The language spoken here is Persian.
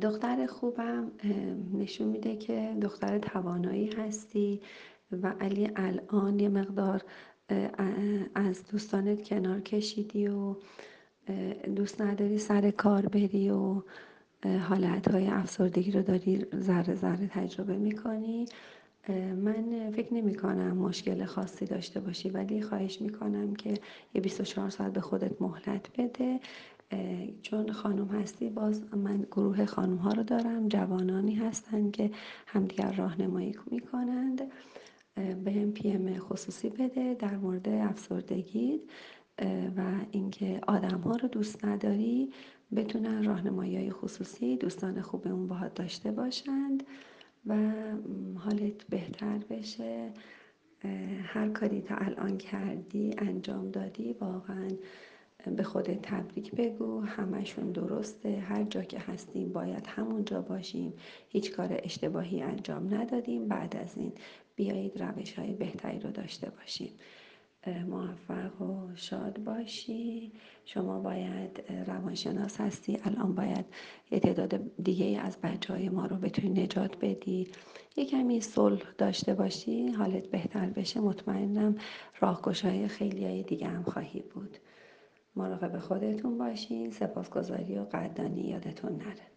دختر خوبم نشون میده که دختر توانایی هستی و علی الان یه مقدار از دوستانت کنار کشیدی و دوست نداری سر کار بری و حالتهای افسردگی رو داری ذره ذره تجربه می‌کنی. من فکر نمی کنم مشکل خاصی داشته باشی ولی خواهش می‌کنم که یه 24 ساعت به خودت مهلت بده. چون خانم هستی باز من گروه خانم ها رو دارم جوانانی هستند که همدیگر راهنمایی می‌کنند. به هم پی ام خصوصی بده در مورد افسردگی و اینکه آدم ها رو دوست نداری بتونن راهنمایی های خصوصی دوستان خوبمون باهات داشته باشند و حالت بهتر بشه. هر کاری تا الان کردی انجام دادی واقعا به خودت تبریک بگو. همشون درسته. هر جا که هستیم باید همونجا باشیم. هیچ کار اشتباهی انجام ندادیم. بعد از این بیایید روش های بهتری رو داشته باشیم. موفق و شاد باشی. شما باید روانشناس هستی. الان باید یه تعداد دیگه از بچه های ما رو بتونی نجات بدی. یه کمی صلح داشته باشی. حالت بهتر بشه. مطمئنم راهگشای خیلی های دیگه هم خواهی بود. مراقب خودتون باشین. سپاسگزاری و قدردانی یادتون نره.